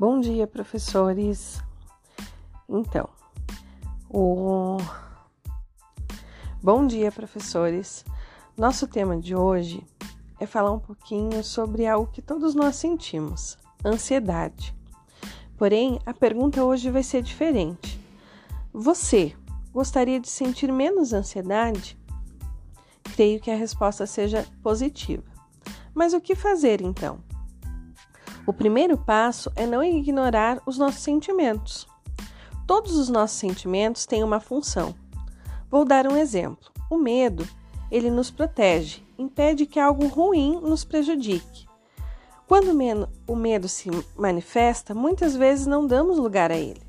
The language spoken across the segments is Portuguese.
Bom dia, professores. Então, o Bom dia, professores. Nosso tema de hoje é falar um pouquinho sobre algo que todos nós sentimos: ansiedade. Porém, a pergunta hoje vai ser diferente. Você gostaria de sentir menos ansiedade? Creio que a resposta seja positiva. Mas o que fazer então? O primeiro passo é não ignorar os nossos sentimentos. Todos os nossos sentimentos têm uma função. Vou dar um exemplo. O medo, ele nos protege, impede que algo ruim nos prejudique. Quando o medo se manifesta, muitas vezes não damos lugar a ele.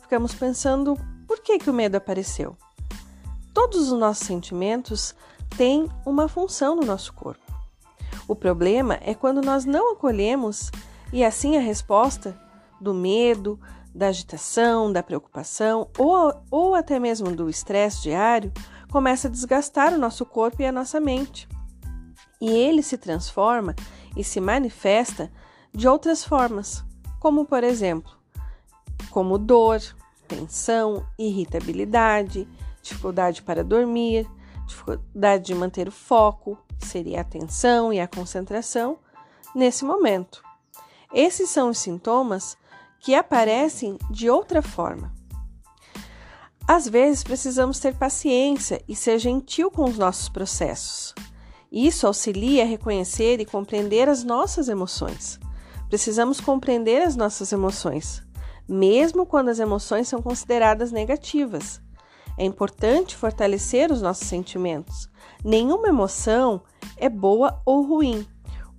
Ficamos pensando por que, que o medo apareceu. Todos os nossos sentimentos têm uma função no nosso corpo. O problema é quando nós não acolhemos e assim a resposta do medo, da agitação, da preocupação ou, ou até mesmo do estresse diário começa a desgastar o nosso corpo e a nossa mente. E ele se transforma e se manifesta de outras formas, como por exemplo, como dor, tensão, irritabilidade, dificuldade para dormir, dificuldade de manter o foco, seria a atenção e a concentração, nesse momento. Esses são os sintomas que aparecem de outra forma. Às vezes precisamos ter paciência e ser gentil com os nossos processos. Isso auxilia a reconhecer e compreender as nossas emoções. Precisamos compreender as nossas emoções, mesmo quando as emoções são consideradas negativas. É importante fortalecer os nossos sentimentos. Nenhuma emoção é boa ou ruim.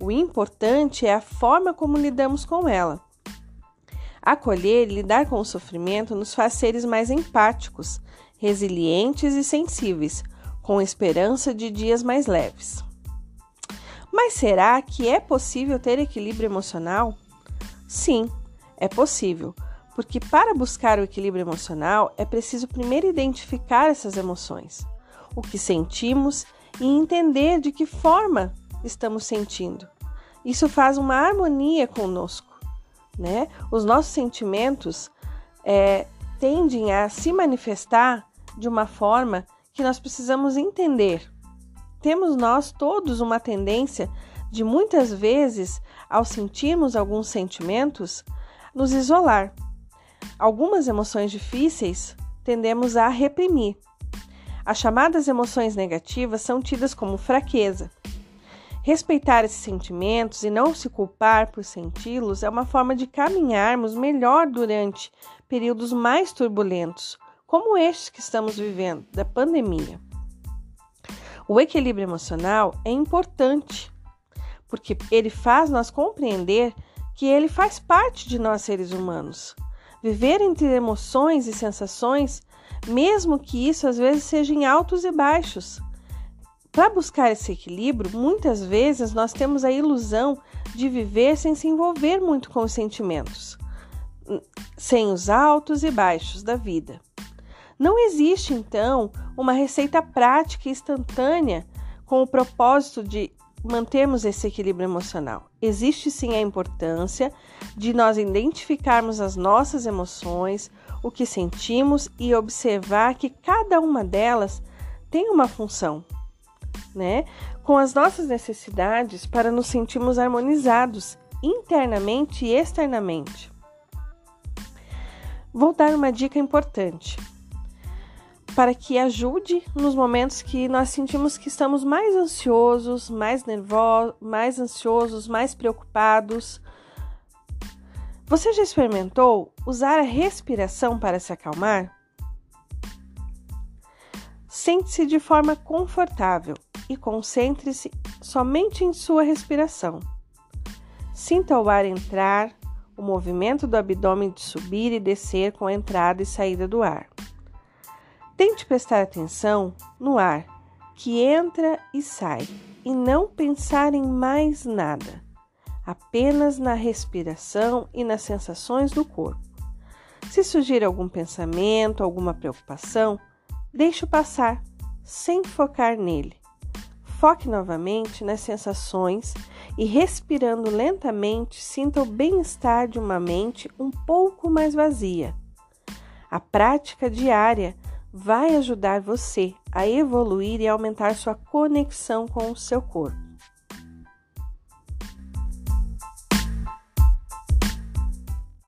O importante é a forma como lidamos com ela. Acolher e lidar com o sofrimento nos faz seres mais empáticos, resilientes e sensíveis, com esperança de dias mais leves. Mas será que é possível ter equilíbrio emocional? Sim, é possível, porque para buscar o equilíbrio emocional é preciso primeiro identificar essas emoções, o que sentimos e entender de que forma estamos sentindo. Isso faz uma harmonia conosco, né? Os nossos sentimentos é, tendem a se manifestar de uma forma que nós precisamos entender. Temos nós todos uma tendência de muitas vezes, ao sentirmos alguns sentimentos, nos isolar Algumas emoções difíceis tendemos a reprimir. As chamadas emoções negativas são tidas como fraqueza. Respeitar esses sentimentos e não se culpar por senti-los é uma forma de caminharmos melhor durante períodos mais turbulentos, como estes que estamos vivendo, da pandemia. O equilíbrio emocional é importante, porque ele faz nós compreender que ele faz parte de nós seres humanos Viver entre emoções e sensações, mesmo que isso às vezes seja em altos e baixos. Para buscar esse equilíbrio, muitas vezes nós temos a ilusão de viver sem se envolver muito com os sentimentos, sem os altos e baixos da vida. Não existe, então, uma receita prática e instantânea com o propósito de mantermos esse equilíbrio emocional. Existe sim a importância de nós identificarmos as nossas emoções, o que sentimos e observar que cada uma delas tem uma função, né? Com as nossas necessidades para nos sentirmos harmonizados internamente e externamente. Vou dar uma dica importante para que ajude nos momentos que nós sentimos que estamos mais ansiosos, mais nervosos, mais ansiosos, mais preocupados. Você já experimentou usar a respiração para se acalmar? Sente-se de forma confortável e concentre-se somente em sua respiração. Sinta o ar entrar, o movimento do abdômen de subir e descer com a entrada e saída do ar. Tente prestar atenção no ar que entra e sai e não pensar em mais nada, apenas na respiração e nas sensações do corpo. Se surgir algum pensamento, alguma preocupação, deixe-o passar, sem focar nele. Foque novamente nas sensações e respirando lentamente, sinta o bem-estar de uma mente um pouco mais vazia. A prática diária vai ajudar você a evoluir e aumentar sua conexão com o seu corpo.